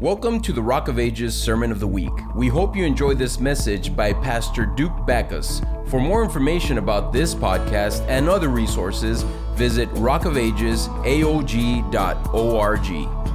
Welcome to the Rock of Ages Sermon of the Week. We hope you enjoy this message by Pastor Duke Backus. For more information about this podcast and other resources, visit rockofagesaog.org.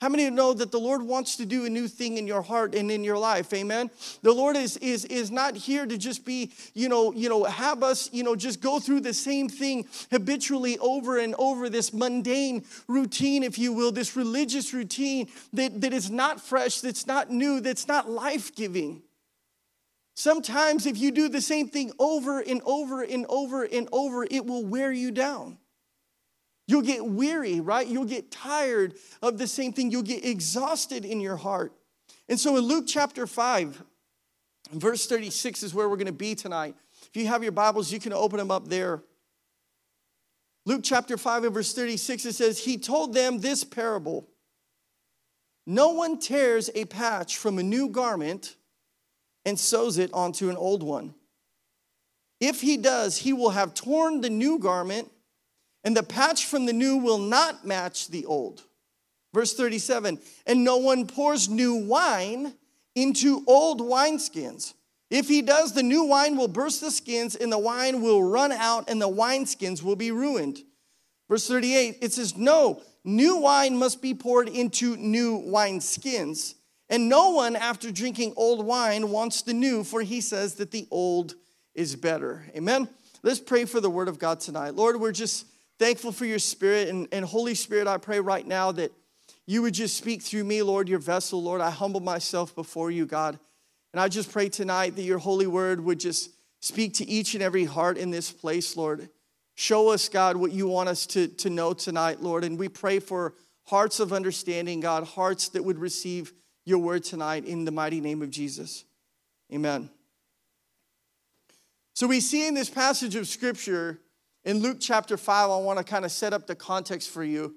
How many know that the Lord wants to do a new thing in your heart and in your life? Amen. The Lord is is is not here to just be, you know, you know, have us, you know, just go through the same thing habitually over and over, this mundane routine, if you will, this religious routine that, that is not fresh, that's not new, that's not life-giving. Sometimes if you do the same thing over and over and over and over, it will wear you down. You'll get weary, right? You'll get tired of the same thing. You'll get exhausted in your heart. And so in Luke chapter 5, verse 36 is where we're going to be tonight. If you have your Bibles, you can open them up there. Luke chapter 5 and verse 36, it says, He told them this parable No one tears a patch from a new garment and sews it onto an old one. If he does, he will have torn the new garment and the patch from the new will not match the old. Verse 37 And no one pours new wine into old wineskins. If he does, the new wine will burst the skins, and the wine will run out, and the wineskins will be ruined. Verse 38, it says, No, new wine must be poured into new wineskins. And no one, after drinking old wine, wants the new, for he says that the old is better. Amen. Let's pray for the word of God tonight. Lord, we're just Thankful for your spirit. And, and Holy Spirit, I pray right now that you would just speak through me, Lord, your vessel. Lord, I humble myself before you, God. And I just pray tonight that your holy word would just speak to each and every heart in this place, Lord. Show us, God, what you want us to, to know tonight, Lord. And we pray for hearts of understanding, God, hearts that would receive your word tonight in the mighty name of Jesus. Amen. So we see in this passage of scripture in Luke chapter 5, I want to kind of set up the context for you.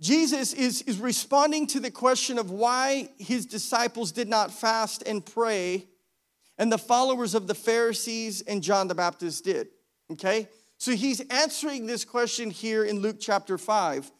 Jesus is, is responding to the question of why his disciples did not fast and pray, and the followers of the Pharisees and John the Baptist did. Okay? So he's answering this question here in Luke chapter 5.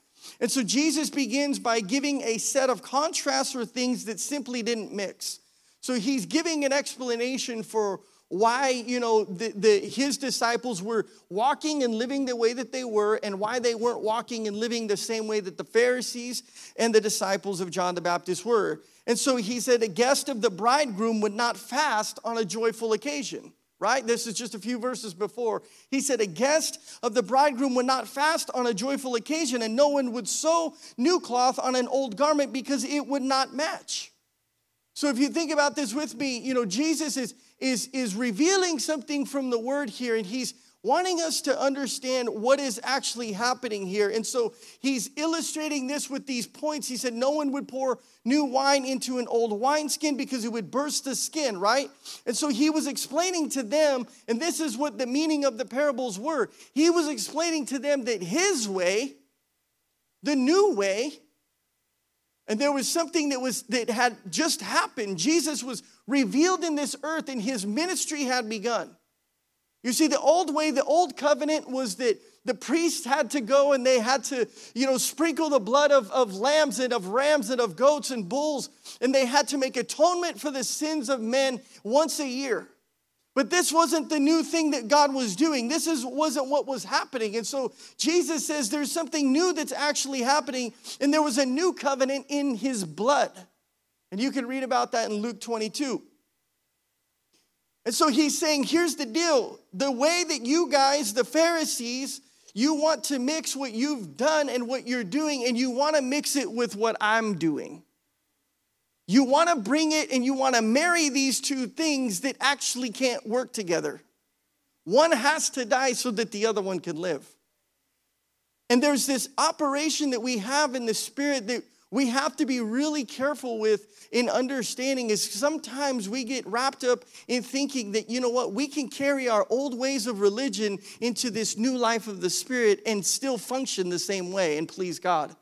And so Jesus begins by giving a set of contrasts or things that simply didn't mix. So he's giving an explanation for why you know the, the, his disciples were walking and living the way that they were and why they weren't walking and living the same way that the pharisees and the disciples of john the baptist were. And so he said a guest of the bridegroom would not fast on a joyful occasion right? This is just a few verses before. He said a guest of the bridegroom would not fast on a joyful occasion and no one would sew new cloth on an old garment because it would not match. So if you think about this with me you know jesus is is, is revealing something from the word here, and he's wanting us to understand what is actually happening here. And so he's illustrating this with these points. He said, No one would pour new wine into an old wineskin because it would burst the skin, right? And so he was explaining to them, and this is what the meaning of the parables were. He was explaining to them that his way, the new way, and there was something that was that had just happened. Jesus was revealed in this earth and his ministry had begun. You see, the old way, the old covenant was that the priests had to go and they had to, you know, sprinkle the blood of, of lambs and of rams and of goats and bulls, and they had to make atonement for the sins of men once a year. But this wasn't the new thing that God was doing. This is, wasn't what was happening. And so Jesus says there's something new that's actually happening, and there was a new covenant in his blood. And you can read about that in Luke 22. And so he's saying, here's the deal the way that you guys, the Pharisees, you want to mix what you've done and what you're doing, and you want to mix it with what I'm doing. You want to bring it and you want to marry these two things that actually can't work together. One has to die so that the other one can live. And there's this operation that we have in the spirit that we have to be really careful with in understanding is sometimes we get wrapped up in thinking that, you know what, we can carry our old ways of religion into this new life of the spirit and still function the same way and please God.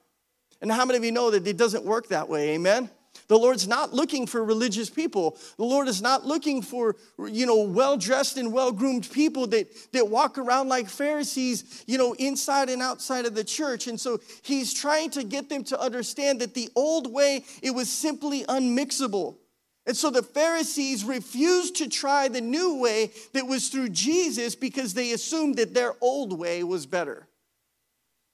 And how many of you know that it doesn't work that way? Amen? The Lord's not looking for religious people. The Lord is not looking for, you know, well-dressed and well-groomed people that, that walk around like Pharisees, you know, inside and outside of the church. And so he's trying to get them to understand that the old way, it was simply unmixable. And so the Pharisees refused to try the new way that was through Jesus because they assumed that their old way was better.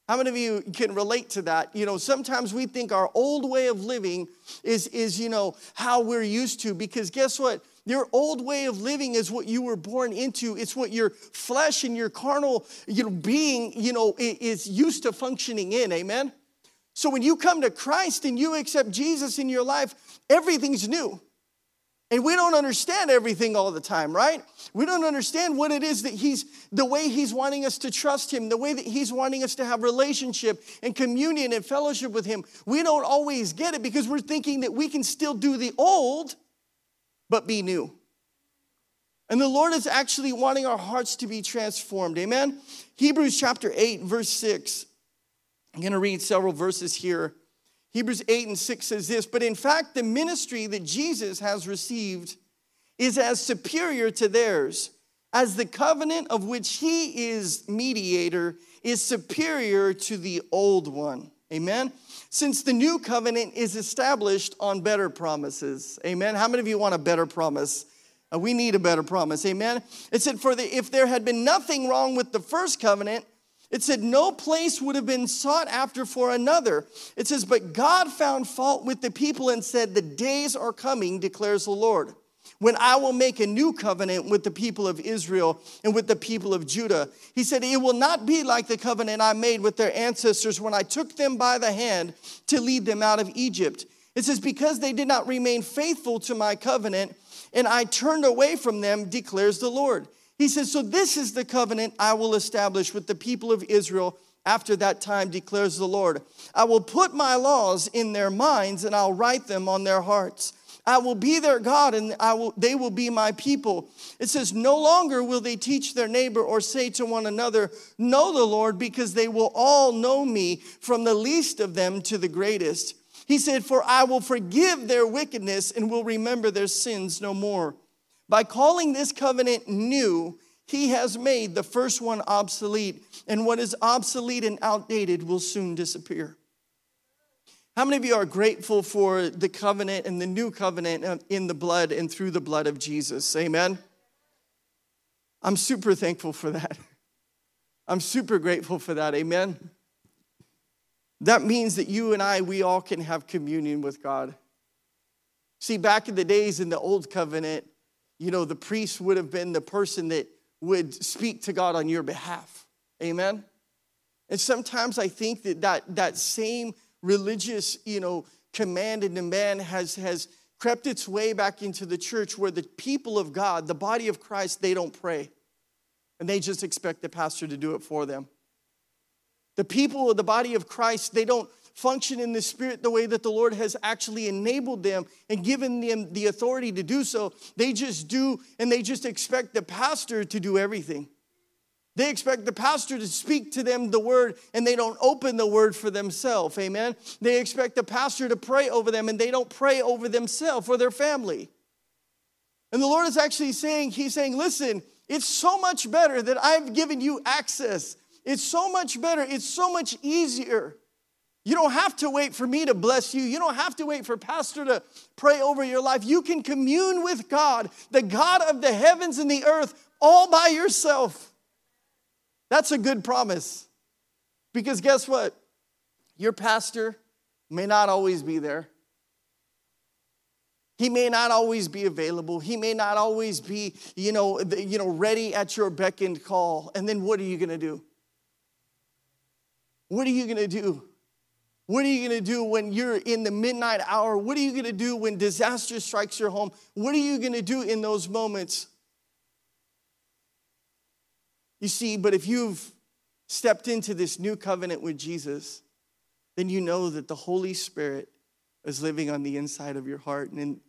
How many of you can relate to that? You know, sometimes we think our old way of living is, is you know, how we're used to, because guess what? Your old way of living is what you were born into. It's what your flesh and your carnal you know, being, you know, is used to functioning in. Amen? So when you come to Christ and you accept Jesus in your life, everything's new. And we don't understand everything all the time, right? We don't understand what it is that he's, the way he's wanting us to trust him, the way that he's wanting us to have relationship and communion and fellowship with him. We don't always get it because we're thinking that we can still do the old, but be new. And the Lord is actually wanting our hearts to be transformed. Amen? Hebrews chapter 8, verse 6. I'm going to read several verses here. Hebrews 8 and 6 says this, but in fact, the ministry that Jesus has received is as superior to theirs, as the covenant of which he is mediator is superior to the old one. Amen. Since the new covenant is established on better promises. Amen. How many of you want a better promise? Uh, we need a better promise. Amen. It said, For the, if there had been nothing wrong with the first covenant, it said, No place would have been sought after for another. It says, But God found fault with the people and said, The days are coming, declares the Lord, when I will make a new covenant with the people of Israel and with the people of Judah. He said, It will not be like the covenant I made with their ancestors when I took them by the hand to lead them out of Egypt. It says, Because they did not remain faithful to my covenant, and I turned away from them, declares the Lord. He says, So this is the covenant I will establish with the people of Israel after that time, declares the Lord. I will put my laws in their minds and I'll write them on their hearts. I will be their God and I will, they will be my people. It says, No longer will they teach their neighbor or say to one another, Know the Lord, because they will all know me, from the least of them to the greatest. He said, For I will forgive their wickedness and will remember their sins no more. By calling this covenant new, he has made the first one obsolete, and what is obsolete and outdated will soon disappear. How many of you are grateful for the covenant and the new covenant in the blood and through the blood of Jesus? Amen. I'm super thankful for that. I'm super grateful for that. Amen. That means that you and I, we all can have communion with God. See, back in the days in the old covenant, you know, the priest would have been the person that would speak to God on your behalf. Amen? And sometimes I think that that, that same religious, you know, command and demand has, has crept its way back into the church where the people of God, the body of Christ, they don't pray. And they just expect the pastor to do it for them. The people of the body of Christ, they don't function in the Spirit the way that the Lord has actually enabled them and given them the authority to do so. They just do, and they just expect the pastor to do everything. They expect the pastor to speak to them the word and they don't open the word for themselves. Amen. They expect the pastor to pray over them and they don't pray over themselves or their family. And the Lord is actually saying, He's saying, listen, it's so much better that I've given you access. It's so much better. It's so much easier you don't have to wait for me to bless you. You don't have to wait for pastor to pray over your life. You can commune with God, the God of the heavens and the earth, all by yourself. That's a good promise. Because guess what? Your pastor may not always be there. He may not always be available. He may not always be, you know, you know, ready at your beck and call. And then what are you going to do? What are you going to do? What are you going to do when you're in the midnight hour? What are you going to do when disaster strikes your home? What are you going to do in those moments? You see, but if you've stepped into this new covenant with Jesus, then you know that the Holy Spirit is living on the inside of your heart and in,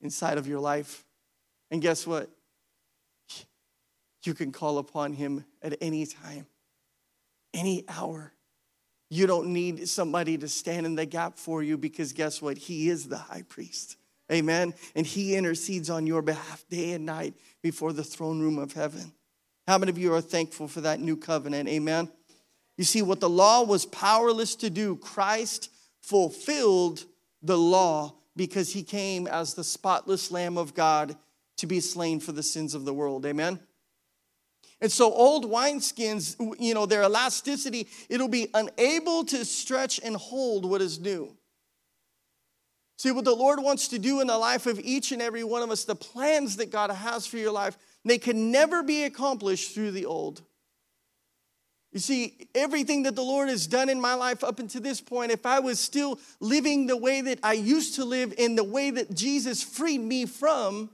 inside of your life. And guess what? You can call upon him at any time, any hour You don't need somebody to stand in the gap for you because guess what? He is the high priest. Amen. And he intercedes on your behalf day and night before the throne room of heaven. How many of you are thankful for that new covenant? Amen. You see, what the law was powerless to do, Christ fulfilled the law because he came as the spotless Lamb of God to be slain for the sins of the world. Amen. And so old wineskins, you know, their elasticity, it'll be unable to stretch and hold what is new. See, what the Lord wants to do in the life of each and every one of us, the plans that God has for your life, they can never be accomplished through the old. You see, everything that the Lord has done in my life up until this point, if I was still living the way that I used to live in the way that Jesus freed me from,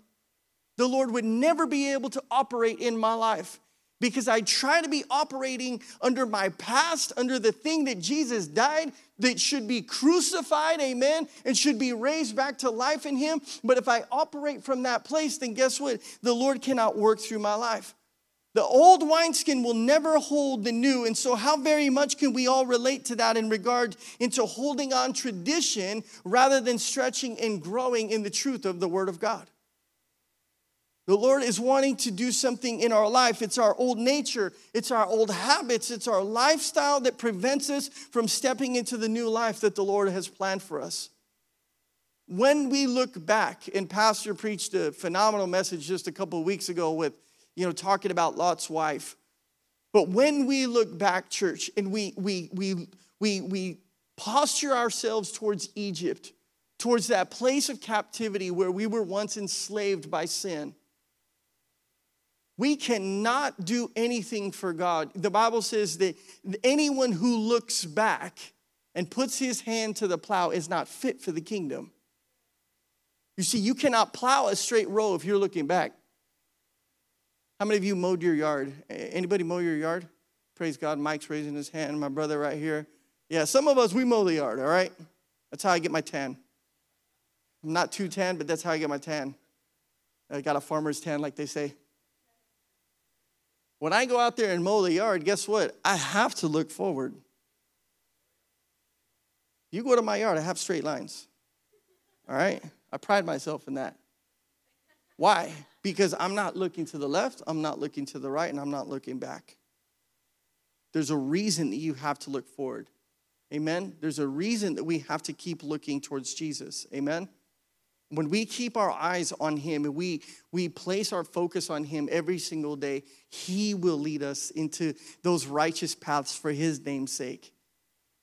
the Lord would never be able to operate in my life because I try to be operating under my past, under the thing that Jesus died, that should be crucified, amen, and should be raised back to life in Him. But if I operate from that place, then guess what? The Lord cannot work through my life. The old wineskin will never hold the new. And so, how very much can we all relate to that in regard into holding on tradition rather than stretching and growing in the truth of the Word of God? The Lord is wanting to do something in our life. It's our old nature, it's our old habits, it's our lifestyle that prevents us from stepping into the new life that the Lord has planned for us. When we look back, and Pastor preached a phenomenal message just a couple of weeks ago with, you know, talking about Lot's wife. But when we look back, church, and we we we we we posture ourselves towards Egypt, towards that place of captivity where we were once enslaved by sin we cannot do anything for God. The Bible says that anyone who looks back and puts his hand to the plow is not fit for the kingdom. You see, you cannot plow a straight row if you're looking back. How many of you mowed your yard? Anybody mow your yard? Praise God. Mike's raising his hand. My brother right here. Yeah, some of us, we mow the yard, all right? That's how I get my tan. I'm not too tan, but that's how I get my tan. I got a farmer's tan, like they say. When I go out there and mow the yard, guess what? I have to look forward. You go to my yard, I have straight lines. All right? I pride myself in that. Why? Because I'm not looking to the left, I'm not looking to the right, and I'm not looking back. There's a reason that you have to look forward. Amen? There's a reason that we have to keep looking towards Jesus. Amen? When we keep our eyes on Him and we, we place our focus on Him every single day, He will lead us into those righteous paths for His name's sake.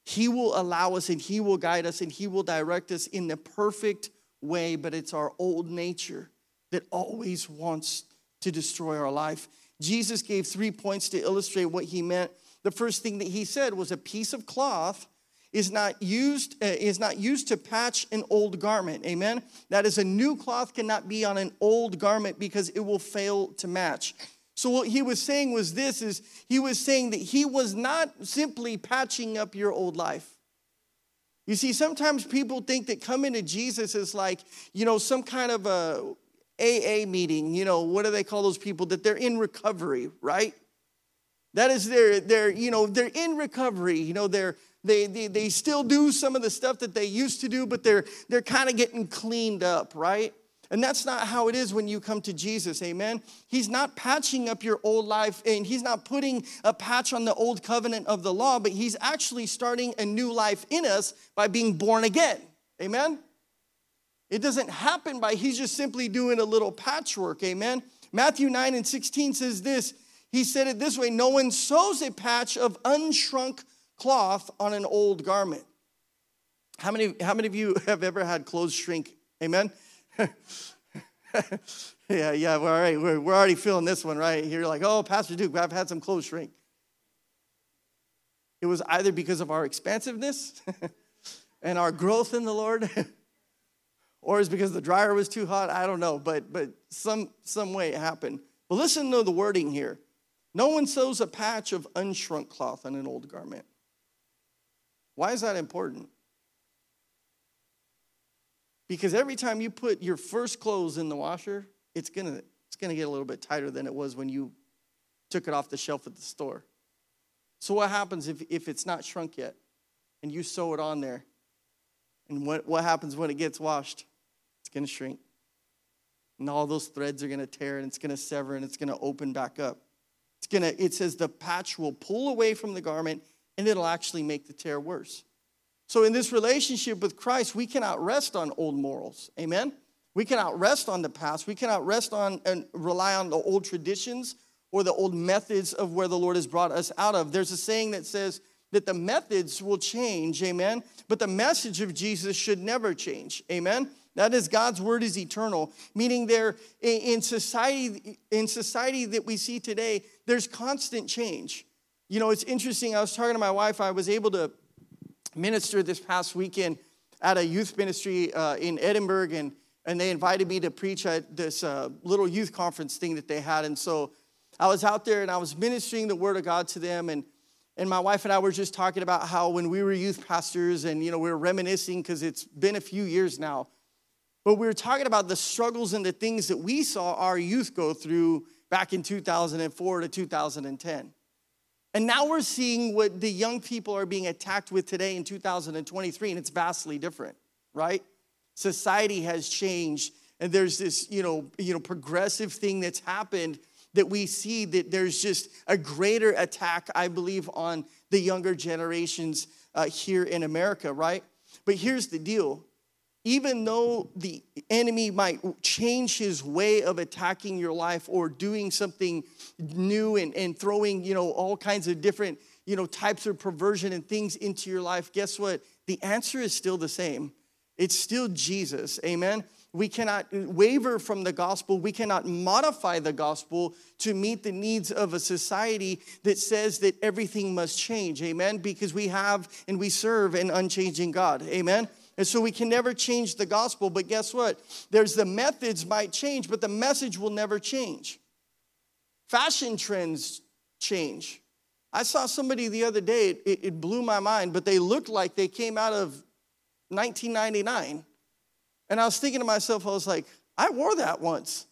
He will allow us and He will guide us and He will direct us in the perfect way, but it's our old nature that always wants to destroy our life. Jesus gave three points to illustrate what He meant. The first thing that He said was a piece of cloth is not used uh, is not used to patch an old garment. Amen? That is a new cloth cannot be on an old garment because it will fail to match. So what he was saying was this is he was saying that he was not simply patching up your old life. You see sometimes people think that coming to jesus is like you know some kind of a aa meeting you know what do they call those people that they're in recovery right that is their, their you know they're in recovery you know they're they, they, they still do some of the stuff that they used to do, but they're, they're kind of getting cleaned up, right? And that's not how it is when you come to Jesus, amen? He's not patching up your old life and he's not putting a patch on the old covenant of the law, but he's actually starting a new life in us by being born again, amen? It doesn't happen by he's just simply doing a little patchwork, amen? Matthew 9 and 16 says this He said it this way No one sews a patch of unshrunk cloth on an old garment. How many, how many of you have ever had clothes shrink? Amen? yeah, yeah, we're, all right. We're, we're already feeling this one, right? You're like, oh, Pastor Duke, I've had some clothes shrink. It was either because of our expansiveness and our growth in the Lord, or it's because the dryer was too hot. I don't know, but, but some, some way it happened. But listen to the wording here. No one sews a patch of unshrunk cloth on an old garment. Why is that important? Because every time you put your first clothes in the washer, it's gonna, it's gonna get a little bit tighter than it was when you took it off the shelf at the store. So, what happens if, if it's not shrunk yet? and you sew it on there. And what, what happens when it gets washed? It's to shrink. And all those threads are to tear and it's to sever and it's to open back up. It's to, it says the patch will pull away from the garment and it'll actually make the tear worse. So, in this relationship with Christ, we cannot rest on old morals. Amen? We cannot rest on the past. We cannot rest on and rely on the old traditions or the old methods of where the Lord has brought us out of. There's a saying that says that the methods will change, amen, but the message of Jesus should never change, amen. That is God's word is eternal, meaning there in society in society that we see today, there's constant change. You know, it's interesting. I was talking to my wife. I was able to minister this past weekend at a youth ministry uh, in Edinburg, and and they invited me to preach at this uh, little youth conference thing that they had. And so I was out there and I was ministering the word of God to them. And, and my wife and I were just talking about how when we were youth pastors and, you know, we were reminiscing because it's been a few years now. But we were talking about the struggles and the things that we saw our youth go through back in 2004 to 2010. And now we're seeing what the young people are being attacked with today in 2023, and it's vastly different, right? Society has changed, and there's this, you know, you know, progressive thing that's happened that we see that there's just a greater attack, I believe, on the younger generations uh, here in America, right? But here's the deal even though the enemy might change his way of attacking your life or doing something new and, and throwing you know all kinds of different you know types of perversion and things into your life guess what the answer is still the same it's still Jesus. Amen. We cannot waver from the gospel. We cannot modify the gospel to meet the needs of a society that says that everything must change. Amen. Because we have and we serve an unchanging God. Amen. And so we can never change the gospel. But guess what? There's the methods might change, but the message will never change. Fashion trends change. I saw somebody the other day, it, it blew my mind, but they looked like they came out of 1999. And I was thinking to myself, I was like, I wore that once.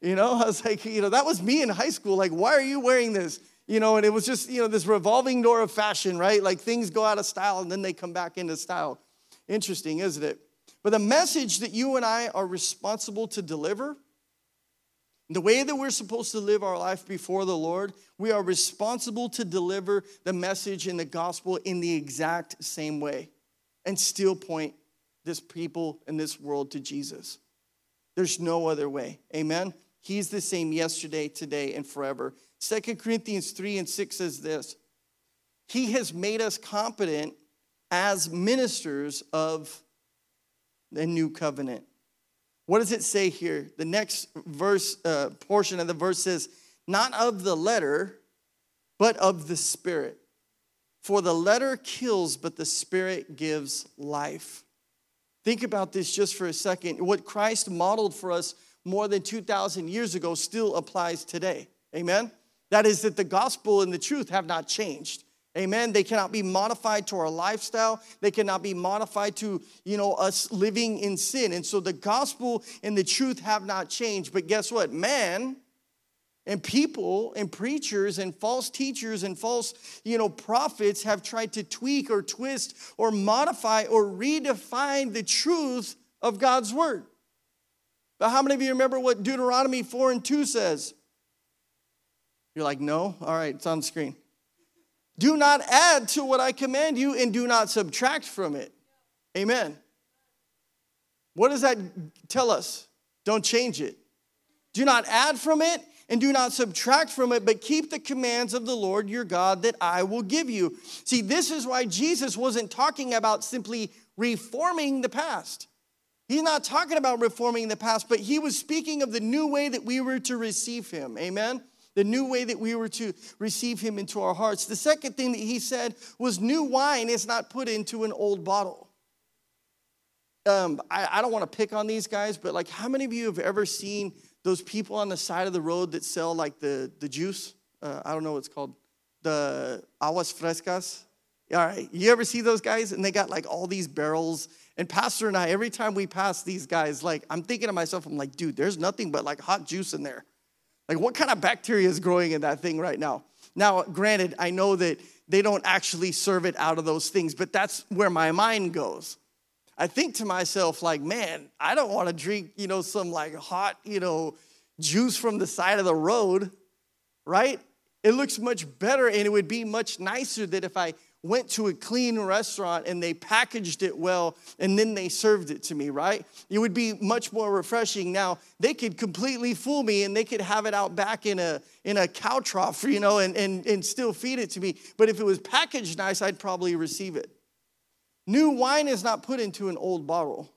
You know, I was like, you know, that was me in high school. Like, why are you wearing this? You know, and it was just, you know, this revolving door of fashion, right? Like things go out of style and then they come back into style. Interesting, isn't it? But the message that you and I are responsible to deliver, the way that we're supposed to live our life before the Lord, we are responsible to deliver the message in the gospel in the exact same way and still point this people and this world to Jesus. There's no other way. Amen. He's the same yesterday, today, and forever. Second Corinthians 3 and 6 says this He has made us competent as ministers of the new covenant. What does it say here? The next verse uh, portion of the verse says, Not of the letter, but of the Spirit. For the letter kills, but the Spirit gives life. Think about this just for a second. What Christ modeled for us more than 2,000 years ago still applies today. Amen? That is, that the gospel and the truth have not changed. Amen. They cannot be modified to our lifestyle. They cannot be modified to, you know, us living in sin. And so the gospel and the truth have not changed. But guess what? Man and people and preachers and false teachers and false, you know, prophets have tried to tweak or twist or modify or redefine the truth of God's word. But how many of you remember what Deuteronomy 4 and 2 says? You're like, no? All right, it's on the screen. Do not add to what I command you and do not subtract from it. Amen. What does that tell us? Don't change it. Do not add from it and do not subtract from it, but keep the commands of the Lord your God that I will give you. See, this is why Jesus wasn't talking about simply reforming the past. He's not talking about reforming the past, but he was speaking of the new way that we were to receive him. Amen? The new way that we were to receive him into our hearts. The second thing that he said was new wine is not put into an old bottle. Um, I, I don't want to pick on these guys, but like, how many of you have ever seen those people on the side of the road that sell like the, the juice. Uh, I don't know what it's called. The aguas frescas. All right. You ever see those guys? And they got like all these barrels. And Pastor and I, every time we pass these guys, like I'm thinking to myself, I'm like, dude, there's nothing but like hot juice in there. Like, what kind of bacteria is growing in that thing right now? Now, granted, I know that they don't actually serve it out of those things, but that's where my mind goes. I think to myself, like, man, I don't want to drink, you know, some like hot, you know, juice from the side of the road, right? It looks much better and it would be much nicer that if I went to a clean restaurant and they packaged it well and then they served it to me, right? It would be much more refreshing. Now, they could completely fool me and they could have it out back in a in a cow trough, you know, and, and, and still feed it to me. But if it was packaged nice, I'd probably receive it. New wine is not put into an old bottle.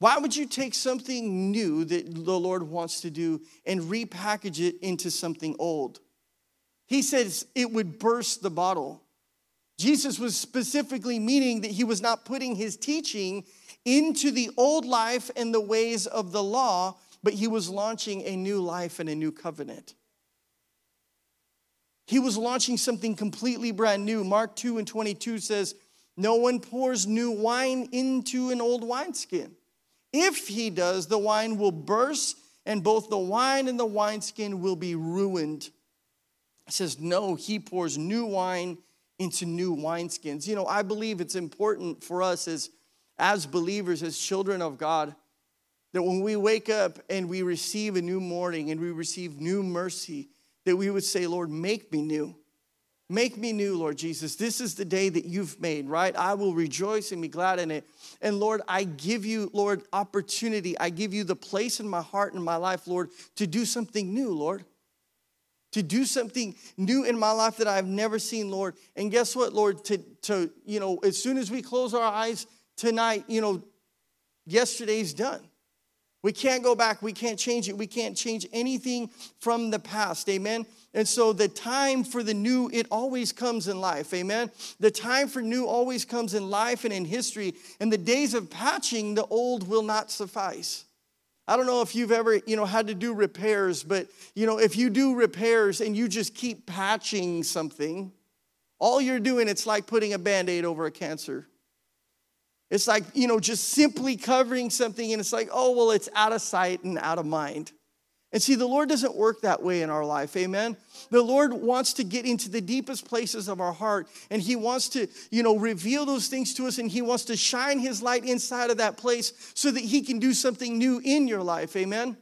Why would you take something new that the Lord wants to do and repackage it into something old? He says it would burst the bottle. Jesus was specifically meaning that he was not putting his teaching into the old life and the ways of the law, but he was launching a new life and a new covenant. He was launching something completely brand new. Mark 2 and 22 says, No one pours new wine into an old wineskin. If he does, the wine will burst, and both the wine and the wineskin will be ruined. It says, No, he pours new wine into new wineskins. You know, I believe it's important for us as, as believers, as children of God, that when we wake up and we receive a new morning and we receive new mercy, that we would say, Lord, make me new. Make me new, Lord Jesus. This is the day that you've made, right? I will rejoice and be glad in it. And Lord, I give you, Lord, opportunity. I give you the place in my heart and my life, Lord, to do something new, Lord. To do something new in my life that I've never seen, Lord. And guess what, Lord? To, to you know, as soon as we close our eyes tonight, you know, yesterday's done. We can't go back. We can't change it. We can't change anything from the past. Amen. And so the time for the new, it always comes in life. Amen. The time for new always comes in life and in history. And the days of patching the old will not suffice. I don't know if you've ever, you know, had to do repairs, but you know, if you do repairs and you just keep patching something, all you're doing, it's like putting a band-aid over a cancer. It's like, you know, just simply covering something and it's like, oh, well, it's out of sight and out of mind. And see, the Lord doesn't work that way in our life, amen? The Lord wants to get into the deepest places of our heart and He wants to, you know, reveal those things to us and He wants to shine His light inside of that place so that He can do something new in your life, amen?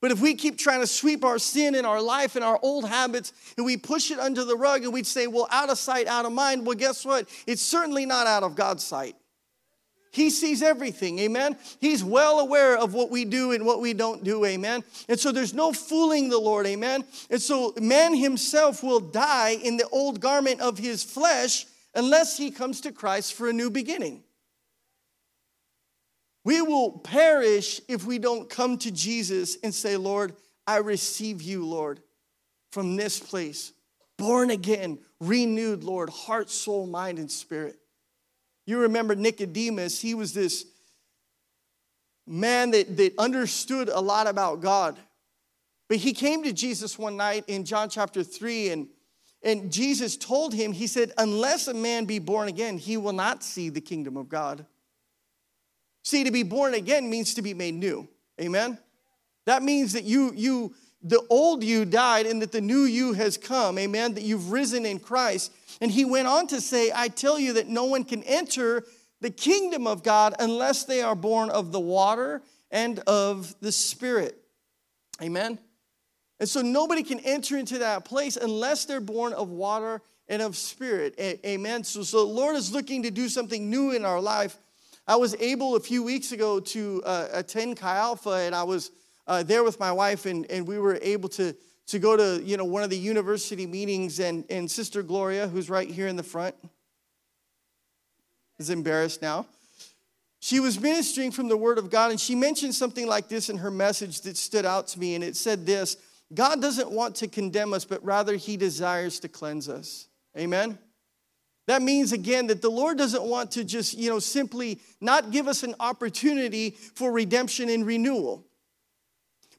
But if we keep trying to sweep our sin in our life and our old habits and we push it under the rug and we'd say, well, out of sight, out of mind, well, guess what? It's certainly not out of God's sight. He sees everything, amen? He's well aware of what we do and what we don't do, amen? And so there's no fooling the Lord, amen? And so man himself will die in the old garment of his flesh unless he comes to Christ for a new beginning. We will perish if we don't come to Jesus and say, Lord, I receive you, Lord, from this place. Born again, renewed, Lord, heart, soul, mind, and spirit. You remember Nicodemus, he was this man that, that understood a lot about God. But he came to Jesus one night in John chapter 3, and, and Jesus told him, He said, Unless a man be born again, he will not see the kingdom of God. See, to be born again means to be made new. Amen? That means that you, you, the old you died and that the new you has come. Amen? That you've risen in Christ. And he went on to say, I tell you that no one can enter the kingdom of God unless they are born of the water and of the Spirit. Amen? And so nobody can enter into that place unless they're born of water and of spirit. Amen. So, so the Lord is looking to do something new in our life. I was able a few weeks ago to uh, attend Chi Alpha, and I was uh, there with my wife, and, and we were able to, to go to you know, one of the university meetings, and, and Sister Gloria, who's right here in the front, is embarrassed now. She was ministering from the Word of God, and she mentioned something like this in her message that stood out to me, and it said this God doesn't want to condemn us, but rather He desires to cleanse us. Amen? That means again that the Lord doesn't want to just, you know, simply not give us an opportunity for redemption and renewal.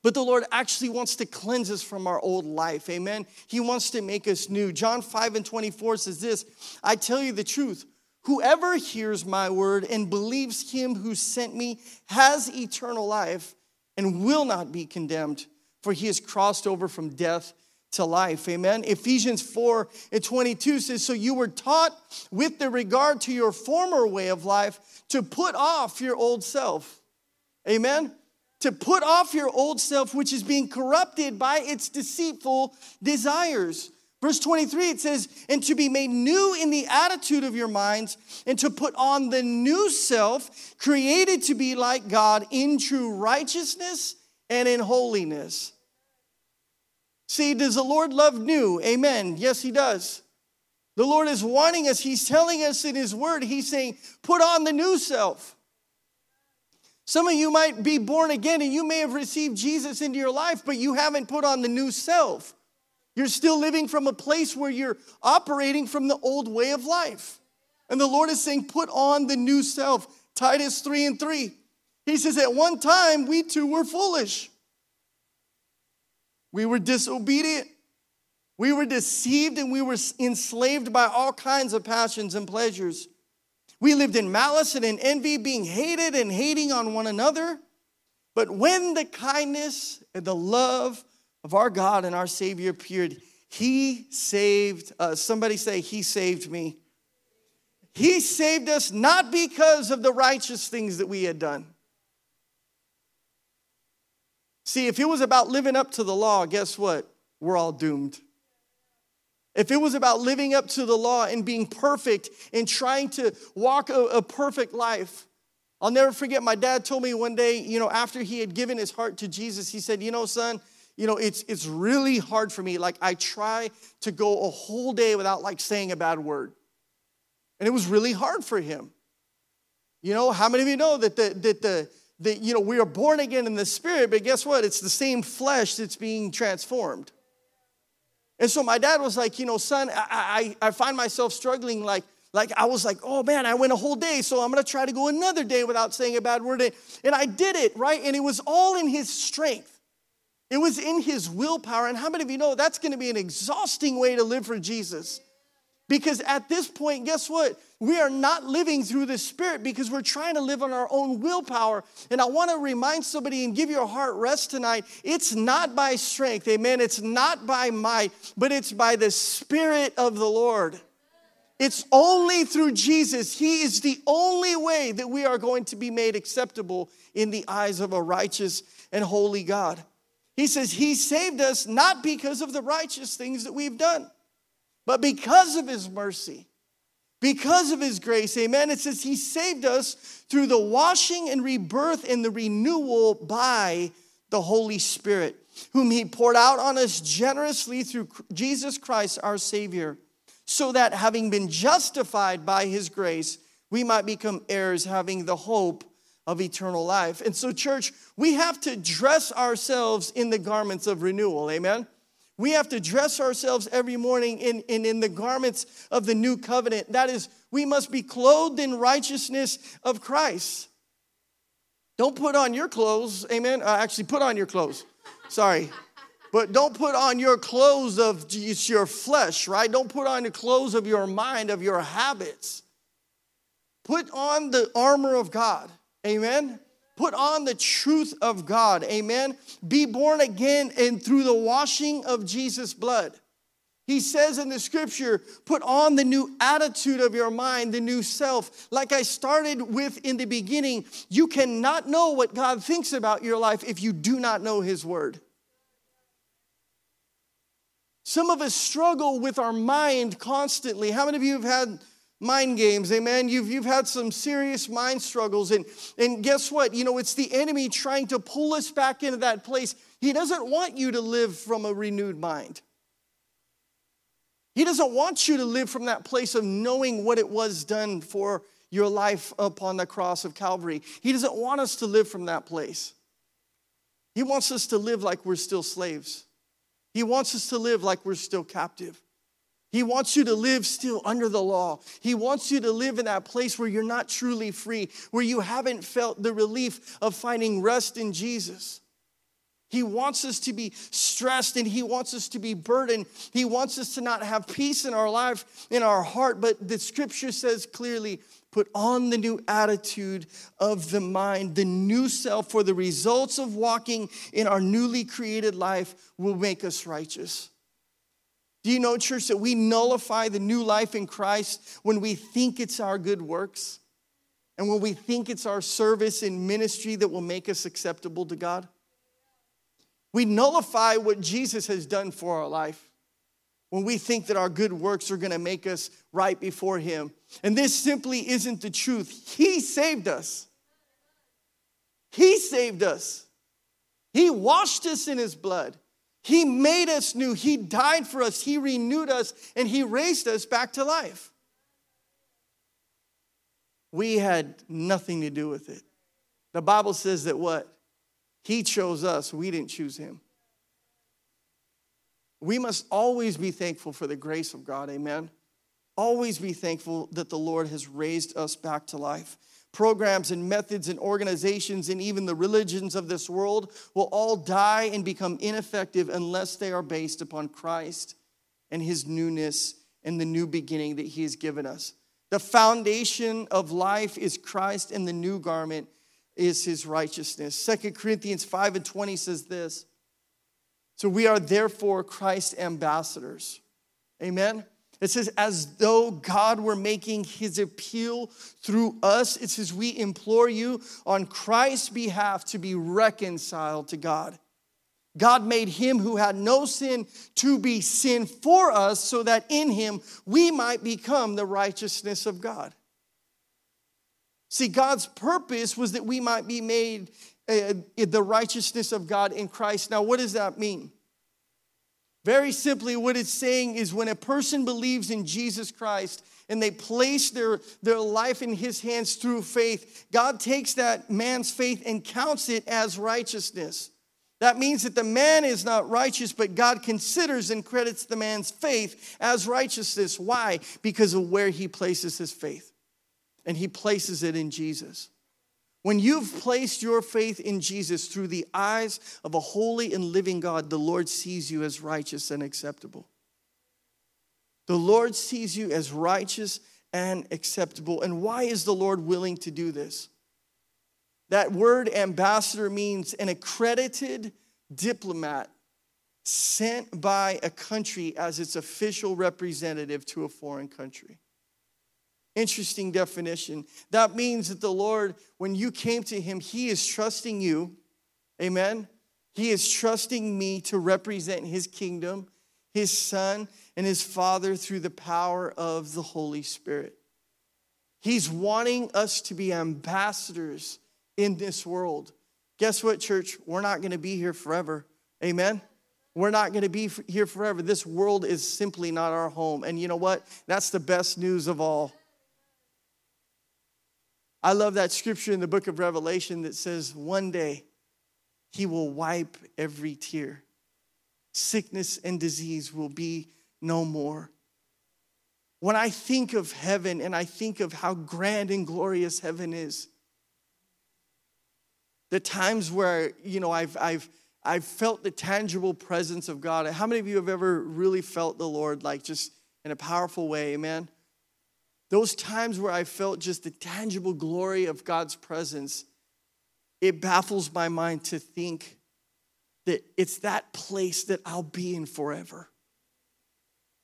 But the Lord actually wants to cleanse us from our old life. Amen. He wants to make us new. John 5 and 24 says this I tell you the truth. Whoever hears my word and believes him who sent me has eternal life and will not be condemned, for he has crossed over from death to life. Amen. Ephesians 4 and 22 says, So you were taught with the regard to your former way of life to put off your old self. Amen. To put off your old self, which is being corrupted by its deceitful desires. Verse 23, it says, and to be made new in the attitude of your minds, and to put on the new self, created to be like God in true righteousness and in holiness. See, does the Lord love new? Amen. Yes, He does. The Lord is wanting us, He's telling us in His Word, He's saying, put on the new self. Some of you might be born again and you may have received Jesus into your life, but you haven't put on the new self. You're still living from a place where you're operating from the old way of life. And the Lord is saying, put on the new self. Titus 3 and 3. He says, At one time, we too were foolish. We were disobedient. We were deceived and we were enslaved by all kinds of passions and pleasures. We lived in malice and in envy, being hated and hating on one another. But when the kindness and the love of our God and our Savior appeared, He saved us. Somebody say, He saved me. He saved us not because of the righteous things that we had done. See, if it was about living up to the law, guess what? We're all doomed. If it was about living up to the law and being perfect and trying to walk a, a, perfect life, I'll never forget my dad told me one day, you know, after he had given his heart to Jesus, he said, You know, son, you know, it's, it's really hard for me. Like, I try to go a whole day without like saying a bad word. And it was really hard for him. You know, how many of you know that the, that the, that, you know, we are born again in the spirit, but guess what? It's the same flesh that's being transformed. And so my dad was like, you know, son, I, I, I find myself struggling like, like I was like, oh man, I went a whole day, so I'm gonna try to go another day without saying a bad word. And I did it, right? And it was all in his strength. It was in his willpower. And how many of you know that's gonna be an exhausting way to live for Jesus? Because at this point, guess what? We are not living through the Spirit because we're trying to live on our own willpower. And I want to remind somebody and give your heart rest tonight. It's not by strength, amen. It's not by might, but it's by the Spirit of the Lord. It's only through Jesus. He is the only way that we are going to be made acceptable in the eyes of a righteous and holy God. He says, He saved us not because of the righteous things that we've done but because of his mercy, because of his grace, amen, it says he saved us through the washing and rebirth and the renewal by the Holy Spirit, whom he poured out on us generously through Jesus Christ our Savior, so that having been justified by his grace, we might become heirs, having the hope of eternal life. And so, church, we have to dress ourselves in the garments of renewal, amen. We have to dress ourselves every morning in, in, in the garments of the new covenant. That is, we must be clothed in righteousness of Christ. Don't put on your clothes, amen. Uh, actually, put on your clothes. Sorry. But don't put on your clothes of it's your flesh, right? Don't put on the clothes of your mind, of your habits. Put on the armor of God, amen. Put on the truth of God. Amen. Be born again and through the washing of Jesus' blood. He says in the scripture, put on the new attitude of your mind, the new self. Like I started with in the beginning, you cannot know what God thinks about your life if you do not know His word. Some of us struggle with our mind constantly. How many of you have had mind games amen. You've, you've had some serious mind struggles and, and guess what? You know it's the enemy trying to pull us back into that place. He doesn't want you to live from a renewed mind. He doesn't want you to live from that place of knowing what it was done for your life upon the cross of calvary. He doesn't want us to live from that place. He wants us to live like we're still slaves. He wants us to live like we're still captive he wants you to live still under the law. He wants you to live in that place where you're not truly free, where you haven't felt the relief of finding rest in Jesus. He wants us to be stressed and he wants us to be burdened. He wants us to not have peace in our life, in our heart. But the scripture says clearly put on the new attitude of the mind, the new self, for the results of walking in our newly created life will make us righteous. Do you know, church, that we nullify the new life in Christ when we think it's our good works and when we think it's our service in ministry that will make us acceptable to God? We nullify what Jesus has done for our life when we think that our good works are going to make us right before Him. And this simply isn't the truth. He saved us. He saved us. He washed us in His blood. He made us new. He died for us. He renewed us and He raised us back to life. We had nothing to do with it. The Bible says that what? He chose us, we didn't choose Him. We must always be thankful for the grace of God, amen? Always be thankful that the Lord has raised us back to life. Programs and methods and organizations and even the religions of this world will all die and become ineffective unless they are based upon Christ and his newness and the new beginning that he has given us. The foundation of life is Christ, and the new garment is his righteousness. Second Corinthians 5 and 20 says this so we are therefore Christ ambassadors. Amen. It says, as though God were making his appeal through us. It says, we implore you on Christ's behalf to be reconciled to God. God made him who had no sin to be sin for us so that in him we might become the righteousness of God. See, God's purpose was that we might be made uh, the righteousness of God in Christ. Now, what does that mean? Very simply, what it's saying is when a person believes in Jesus Christ and they place their, their life in his hands through faith, God takes that man's faith and counts it as righteousness. That means that the man is not righteous, but God considers and credits the man's faith as righteousness. Why? Because of where he places his faith. And he places it in Jesus. When you've placed your faith in Jesus through the eyes of a holy and living God, the Lord sees you as righteous and acceptable. The Lord sees you as righteous and acceptable. And why is the Lord willing to do this? That word ambassador means an accredited diplomat sent by a country as its official representative to a foreign country. Interesting definition. That means that the Lord, when you came to Him, He is trusting you. Amen. He is trusting me to represent His kingdom, His Son, and His Father through the power of the Holy Spirit. He's wanting us to be ambassadors in this world. Guess what, church? We're not going to be here forever. Amen. We're not going to be here forever. This world is simply not our home. And you know what? That's the best news of all. I love that scripture in the book of Revelation that says, One day he will wipe every tear. Sickness and disease will be no more. When I think of heaven and I think of how grand and glorious heaven is, the times where, you know, I've, I've, I've felt the tangible presence of God. How many of you have ever really felt the Lord like just in a powerful way? Amen. Those times where I felt just the tangible glory of God's presence, it baffles my mind to think that it's that place that I'll be in forever.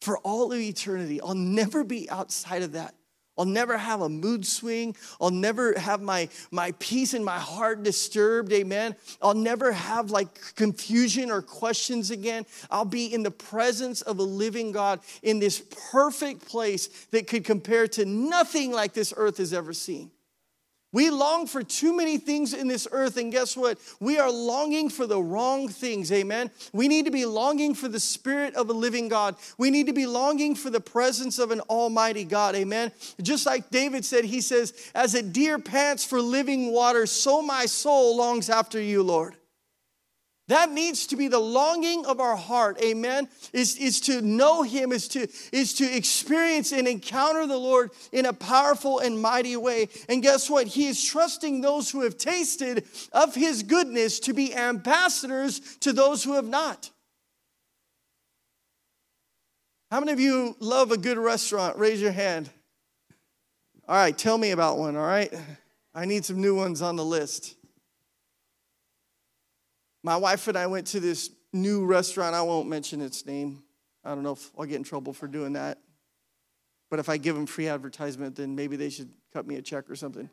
For all of eternity, I'll never be outside of that. I'll never have a mood swing. I'll never have my, my peace in my heart disturbed. Amen. I'll never have like confusion or questions again. I'll be in the presence of a living God in this perfect place that could compare to nothing like this earth has ever seen. We long for too many things in this earth, and guess what? We are longing for the wrong things, amen? We need to be longing for the Spirit of a living God. We need to be longing for the presence of an Almighty God, amen? Just like David said, he says, As a deer pants for living water, so my soul longs after you, Lord. That needs to be the longing of our heart, amen, is, is to know Him, is to, is to experience and encounter the Lord in a powerful and mighty way. And guess what? He is trusting those who have tasted of His goodness to be ambassadors to those who have not. How many of you love a good restaurant? Raise your hand. All right, tell me about one, all right? I need some new ones on the list. My wife and I went to this new restaurant. I won't mention its name. I don't know if I'll get in trouble for doing that. But if I give them free advertisement, then maybe they should cut me a check or something.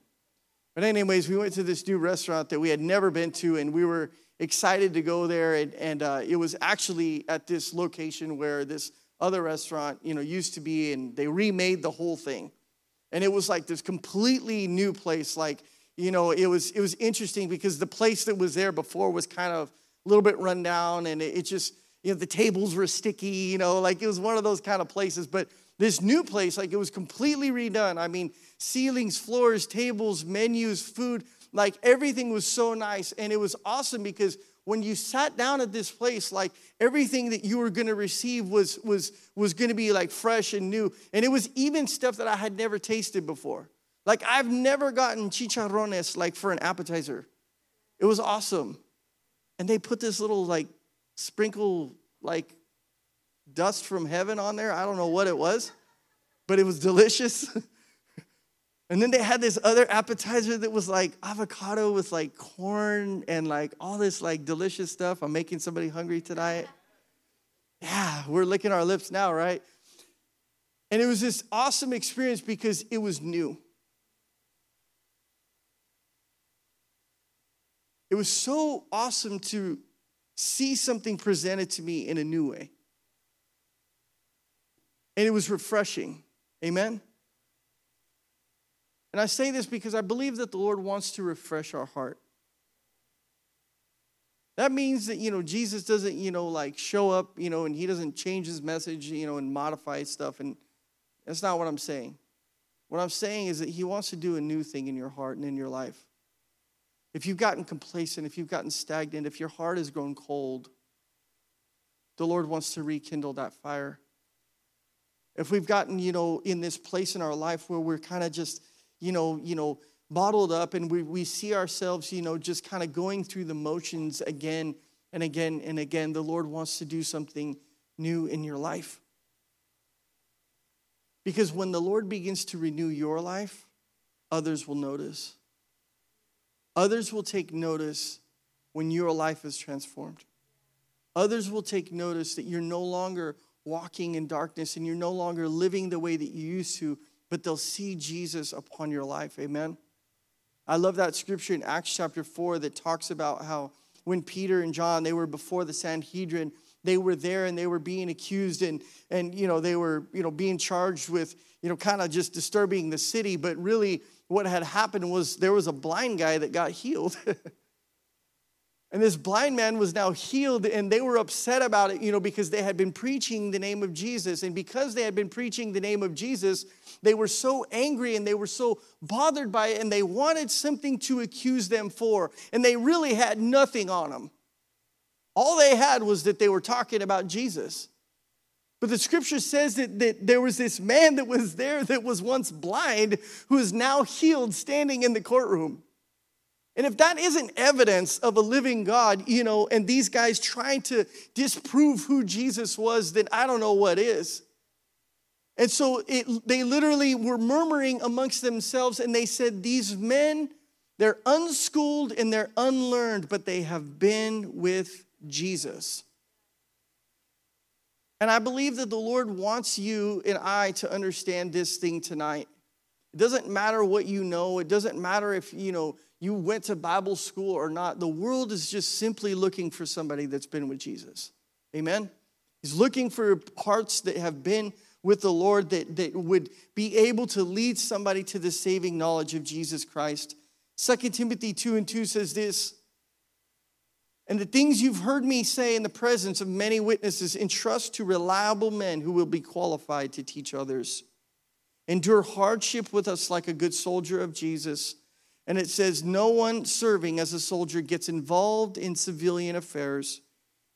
But, anyways, we went to this new restaurant that we had never been to, and we were excited to go there. And, and uh, it was actually at this location where this other restaurant, you know, used to be, and they remade the whole thing. And it was like this completely new place. Like, you know, it was it was interesting because the place that was there before was kind of a little bit run down, and it, it just, you know, the tables were sticky, you know, like it was one of those kind of places. But this new place, like it was completely redone. I mean, ceilings, floors, tables, menus, food, like everything was so nice. And it was awesome because when you sat down at this place, like everything that you were gonna receive was, was, was gonna be like fresh and new. And it was even stuff that I had never tasted before. Like I've never gotten chicharrones like for an appetizer. It was awesome. And they put this little like sprinkle like dust from heaven on there. I don't know what it was, but it was delicious. and then they had this other appetizer that was like avocado with like corn and like all this like delicious stuff. I'm making somebody hungry tonight. Yeah, we're licking our lips now, right? And it was this awesome experience because it was new. It was so awesome to see something presented to me in a new way. And it was refreshing. Amen? And I say this because I believe that the Lord wants to refresh our heart. That means that, you know, Jesus doesn't, you know, like show up, you know, and he doesn't change his message, you know, and modify stuff. And that's not what I'm saying. What I'm saying is that he wants to do a new thing in your heart and in your life. If you've gotten complacent, if you've gotten stagnant, if your heart has grown cold, the Lord wants to rekindle that fire. If we've gotten, you know, in this place in our life where we're kind of just, you know, you know, bottled up and we, we see ourselves, you know, just kind of going through the motions again and again and again, the Lord wants to do something new in your life. Because when the Lord begins to renew your life, others will notice. Others will take notice when your life is transformed. Others will take notice that you're no longer walking in darkness and you're no longer living the way that you used to, but they'll see Jesus upon your life. Amen. I love that scripture in Acts chapter 4 that talks about how when Peter and John they were before the Sanhedrin, they were there and they were being accused and and you know they were you know being charged with you know kind of just disturbing the city, but really what had happened was there was a blind guy that got healed. And this blind man was now healed, and they were upset about it, you know, because they had been preaching the name of Jesus. And because they had been preaching the name of Jesus, they were so angry and they were so bothered by it, and they wanted something to accuse them for. And they really had nothing on them. All they had was that they were talking about Jesus. But the scripture says that, that there was this man that was there that was once blind who is now healed standing in the courtroom. And if that isn't evidence of a living God, you know, and these guys trying to disprove who Jesus was, then I don't know what is. And so it, they literally were murmuring amongst themselves and they said, These men, they're unschooled and they're unlearned, but they have been with Jesus. And I believe that the Lord wants you and I to understand this thing tonight. It doesn't matter what you know, it doesn't matter if, you know, you went to Bible school or not, the world is just simply looking for somebody that's been with Jesus. Amen? He's looking for hearts that have been with the Lord that, that would be able to lead somebody to the saving knowledge of Jesus Christ. 2 Timothy 2 and 2 says this And the things you've heard me say in the presence of many witnesses, entrust to reliable men who will be qualified to teach others. Endure hardship with us like a good soldier of Jesus. And it says, No one serving as a soldier gets involved in civilian affairs,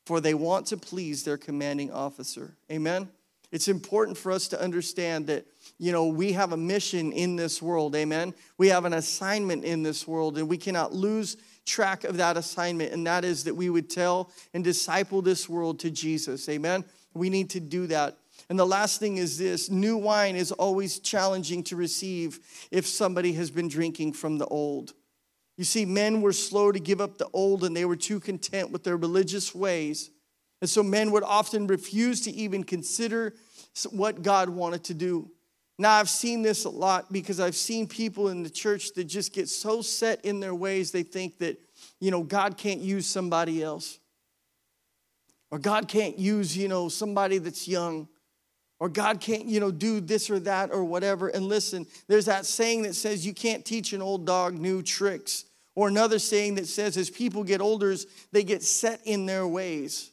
for they want to please their commanding officer. Amen? It's important for us to understand that, you know, we have a mission in this world. Amen? We have an assignment in this world, and we cannot lose track of that assignment, and that is that we would tell and disciple this world to Jesus. Amen? We need to do that. And the last thing is this new wine is always challenging to receive if somebody has been drinking from the old. You see, men were slow to give up the old and they were too content with their religious ways. And so men would often refuse to even consider what God wanted to do. Now, I've seen this a lot because I've seen people in the church that just get so set in their ways, they think that, you know, God can't use somebody else. Or God can't use, you know, somebody that's young. Or God can't, you know, do this or that or whatever. And listen, there's that saying that says you can't teach an old dog new tricks. Or another saying that says as people get older, they get set in their ways.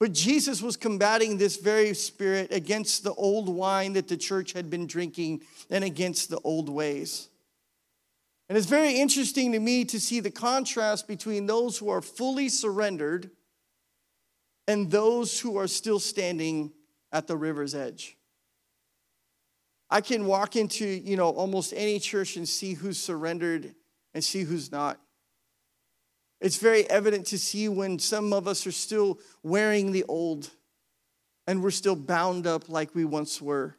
But Jesus was combating this very spirit against the old wine that the church had been drinking and against the old ways. And it's very interesting to me to see the contrast between those who are fully surrendered and those who are still standing at the river's edge. I can walk into, you know, almost any church and see who's surrendered and see who's not. It's very evident to see when some of us are still wearing the old and we're still bound up like we once were.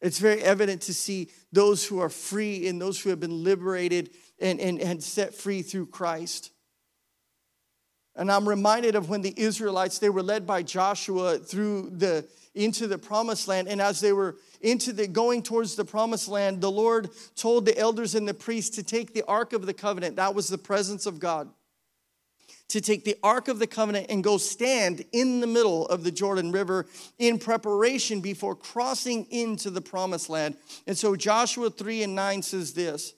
It's very evident to see those who are free and those who have been liberated and, and, and set free through Christ. And I'm reminded of when the Israelites, they were led by Joshua through the into the promised land. And as they were into the going towards the promised land, the Lord told the elders and the priests to take the Ark of the Covenant. That was the presence of God to take the Ark of the Covenant and go stand in the middle of the Jordan River in preparation before crossing into the promised land. And so Joshua 3 and 9 says this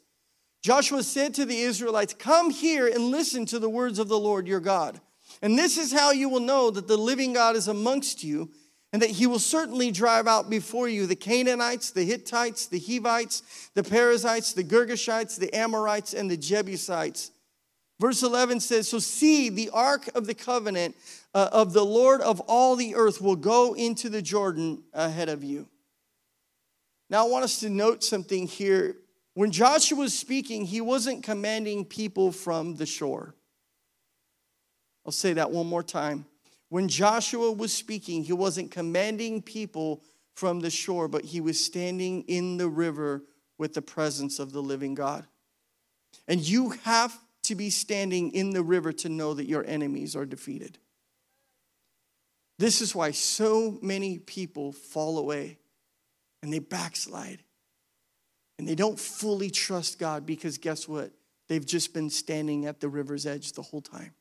Joshua said to the Israelites, Come here and listen to the words of the Lord your God. And this is how you will know that the living God is amongst you, and that he will certainly drive out before you the Canaanites, the Hittites, the Hivites, the Perizzites, the Girgashites, the Amorites, and the Jebusites Verse 11 says, So see, the ark of the covenant uh, of the Lord of all the earth will go into the Jordan ahead of you. Now, I want us to note something here. When Joshua was speaking, he wasn't commanding people from the shore. I'll say that one more time. When Joshua was speaking, he wasn't commanding people from the shore, but he was standing in the river with the presence of the living God. And you have to be standing in the river to know that your enemies are defeated. This is why so many people fall away and they backslide and they don't fully trust God because guess what? They've just been standing at the river's edge the whole time.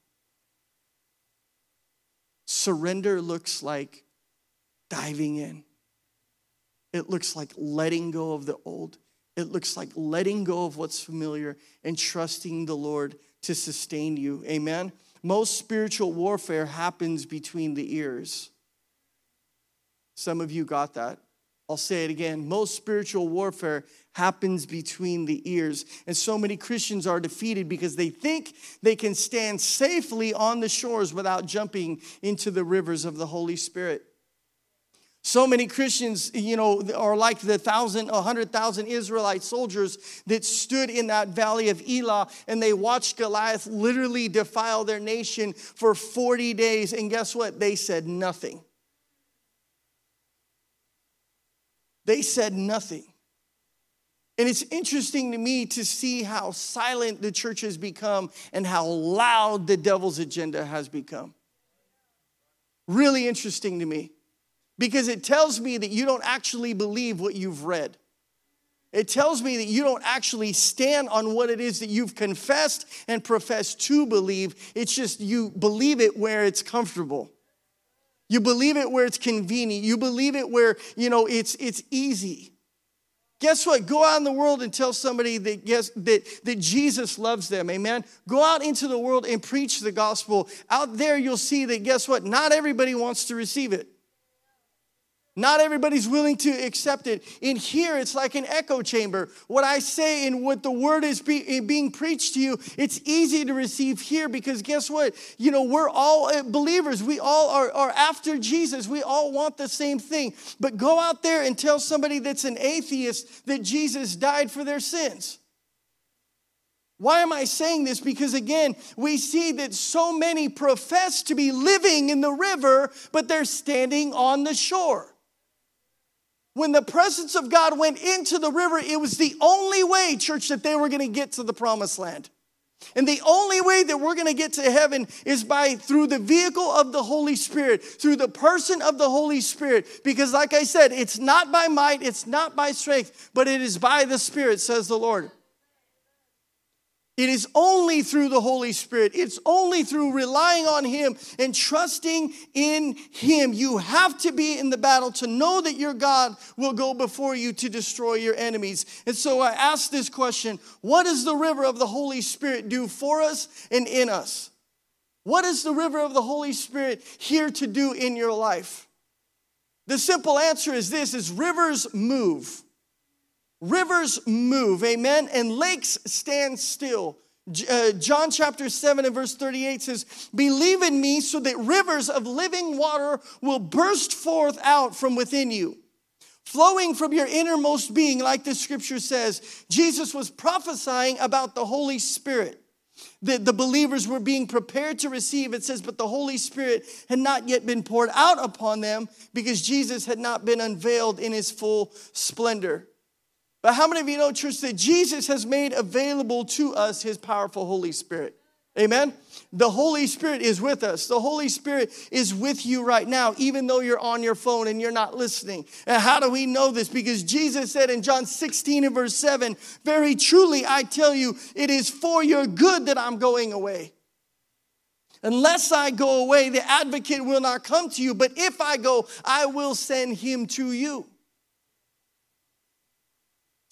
Surrender looks like diving in, it looks like letting go of the old it looks like letting go of what's familiar and trusting the Lord to sustain you. Amen. Most spiritual warfare happens between the ears. Some of you got that. I'll say it again. Most spiritual warfare happens between the ears. And so many Christians are defeated because they think they can stand safely on the shores without jumping into the rivers of the Holy Spirit. So many Christians, you know, are like the thousand, a hundred thousand Israelite soldiers that stood in that valley of Elah and they watched Goliath literally defile their nation for 40 days. And guess what? They said nothing. They said nothing. And it's interesting to me to see how silent the church has become and how loud the devil's agenda has become. Really interesting to me because it tells me that you don't actually believe what you've read. It tells me that you don't actually stand on what it is that you've confessed and professed to believe. It's just you believe it where it's comfortable. You believe it where it's convenient. You believe it where, you know, it's it's easy. Guess what? Go out in the world and tell somebody that, yes, that, that Jesus loves them. Amen. Go out into the world and preach the gospel. Out there, you'll see that, guess what? Not everybody wants to receive it. Not everybody's willing to accept it. In here, it's like an echo chamber. What I say and what the word is be, being preached to you, it's easy to receive here because guess what? You know, we're all uh, believers. We all are, are after Jesus. We all want the same thing. But go out there and tell somebody that's an atheist that Jesus died for their sins. Why am I saying this? Because again, we see that so many profess to be living in the river, but they're standing on the shore. When the presence of God went into the river, it was the only way, church, that they were going to get to the promised land. And the only way that we're going to get to heaven is by through the vehicle of the Holy Spirit, through the person of the Holy Spirit. Because, like I said, it's not by might, it's not by strength, but it is by the Spirit, says the Lord. It is only through the Holy Spirit. It's only through relying on Him and trusting in Him. You have to be in the battle to know that your God will go before you to destroy your enemies. And so I ask this question What does the river of the Holy Spirit do for us and in us? What is the river of the Holy Spirit here to do in your life? The simple answer is this is rivers move. Rivers move, amen, and lakes stand still. Uh, John chapter 7 and verse 38 says, Believe in me so that rivers of living water will burst forth out from within you. Flowing from your innermost being, like the scripture says, Jesus was prophesying about the Holy Spirit that the believers were being prepared to receive. It says, but the Holy Spirit had not yet been poured out upon them because Jesus had not been unveiled in his full splendor. But how many of you know, church, that Jesus has made available to us his powerful Holy Spirit? Amen. The Holy Spirit is with us. The Holy Spirit is with you right now, even though you're on your phone and you're not listening. And how do we know this? Because Jesus said in John 16 and verse 7 Very truly, I tell you, it is for your good that I'm going away. Unless I go away, the advocate will not come to you. But if I go, I will send him to you.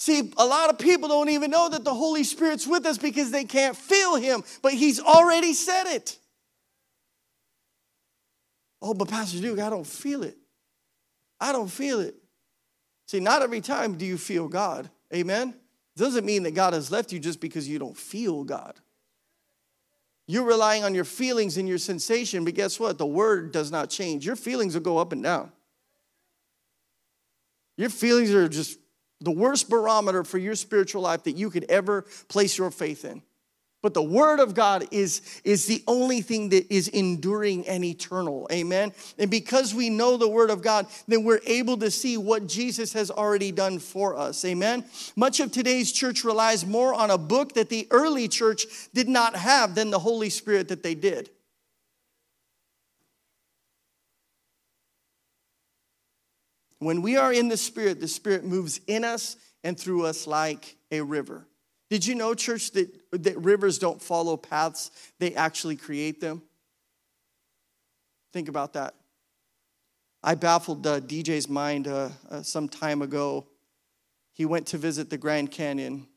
See, a lot of people don't even know that the Holy Spirit's with us because they can't feel Him, but He's already said it. Oh, but Pastor Duke, I don't feel it. I don't feel it. See, not every time do you feel God. Amen? Doesn't mean that God has left you just because you don't feel God. You're relying on your feelings and your sensation, but guess what? The word does not change. Your feelings will go up and down. Your feelings are just the worst barometer for your spiritual life that you could ever place your faith in. But the Word of God is, is the only thing that is enduring and eternal. Amen. And because we know the Word of God, then we're able to see what Jesus has already done for us. Amen. Much of today's church relies more on a book that the early church did not have than the Holy Spirit that they did. When we are in the Spirit, the Spirit moves in us and through us like a river. Did you know, church, that, that rivers don't follow paths, they actually create them? Think about that. I baffled uh, DJ's mind uh, uh, some time ago. He went to visit the Grand Canyon.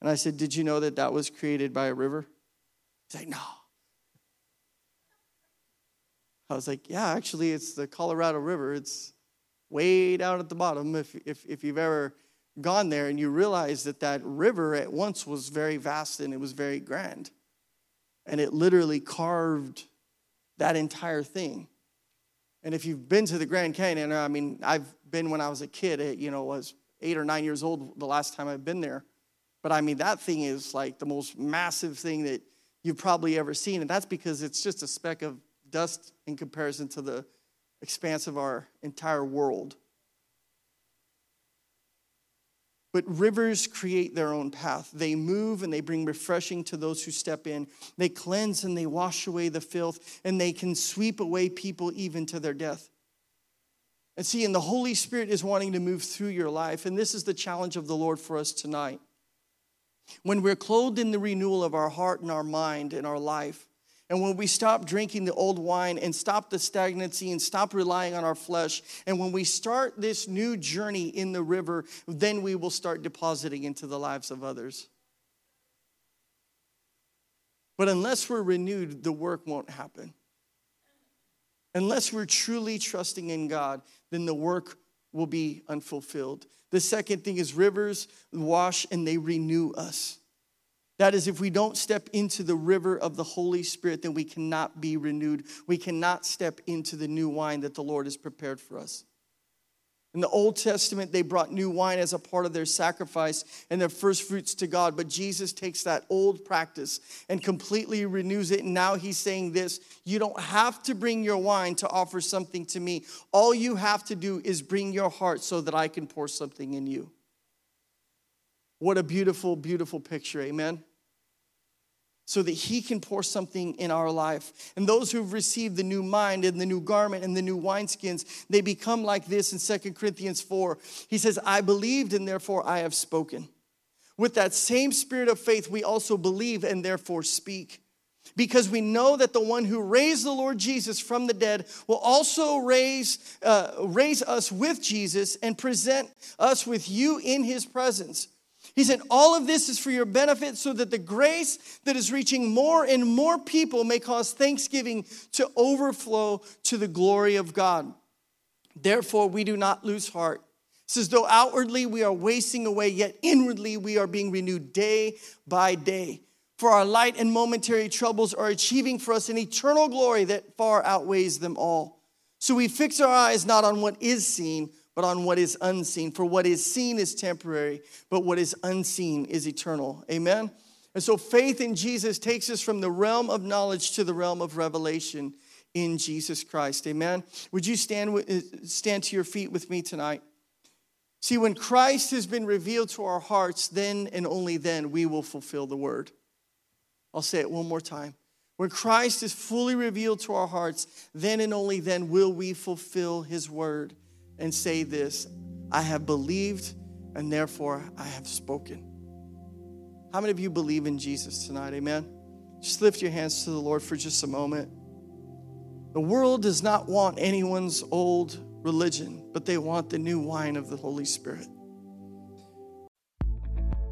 And I said, Did you know that that was created by a river? He's like, No. I was like, Yeah, actually, it's the Colorado River. It's way down at the bottom, if, if, if you've ever gone there and you realize that that river at once was very vast and it was very grand. And it literally carved that entire thing. And if you've been to the Grand Canyon, I mean, I've been when I was a kid, it, you know, was eight or nine years old the last time I've been there. But I mean, that thing is like the most massive thing that you've probably ever seen. And that's because it's just a speck of dust in comparison to the expanse of our entire world. But rivers create their own path. They move and they bring refreshing to those who step in. They cleanse and they wash away the filth, and they can sweep away people even to their death. And see, and the Holy Spirit is wanting to move through your life, and this is the challenge of the Lord for us tonight. When we're clothed in the renewal of our heart and our mind and our life, and when we stop drinking the old wine and stop the stagnancy and stop relying on our flesh, and when we start this new journey in the river, then we will start depositing into the lives of others. But unless we're renewed, the work won't happen. Unless we're truly trusting in God, then the work will be unfulfilled. The second thing is rivers wash and they renew us. That is, if we don't step into the river of the Holy Spirit, then we cannot be renewed. We cannot step into the new wine that the Lord has prepared for us. In the Old Testament, they brought new wine as a part of their sacrifice and their first fruits to God. But Jesus takes that old practice and completely renews it. And now he's saying this you don't have to bring your wine to offer something to me. All you have to do is bring your heart so that I can pour something in you. What a beautiful, beautiful picture. Amen. So that he can pour something in our life. And those who've received the new mind and the new garment and the new wineskins, they become like this in Second Corinthians 4. He says, I believed and therefore I have spoken. With that same spirit of faith, we also believe and therefore speak. Because we know that the one who raised the Lord Jesus from the dead will also raise, uh, raise us with Jesus and present us with you in his presence. He said, All of this is for your benefit so that the grace that is reaching more and more people may cause thanksgiving to overflow to the glory of God. Therefore, we do not lose heart. It says, though outwardly we are wasting away, yet inwardly we are being renewed day by day. For our light and momentary troubles are achieving for us an eternal glory that far outweighs them all. So we fix our eyes not on what is seen but on what is unseen. For what is seen is temporary, but what is unseen is eternal. Amen? And so faith in Jesus takes us from the realm of knowledge to the realm of revelation in Jesus Christ. Amen? Would you stand, with, uh, stand to your feet with me tonight? See, when Christ has been revealed to our hearts, then and only then we will fulfill the word. I'll say it one more time. When Christ is fully revealed to our hearts, then and only then will we fulfill his word and say this I have believed and therefore I have spoken. How many of you believe in Jesus tonight? Amen. Just lift your hands to the Lord for just a moment. The world does not want anyone's old religion, but they want the new wine of the Holy Spirit.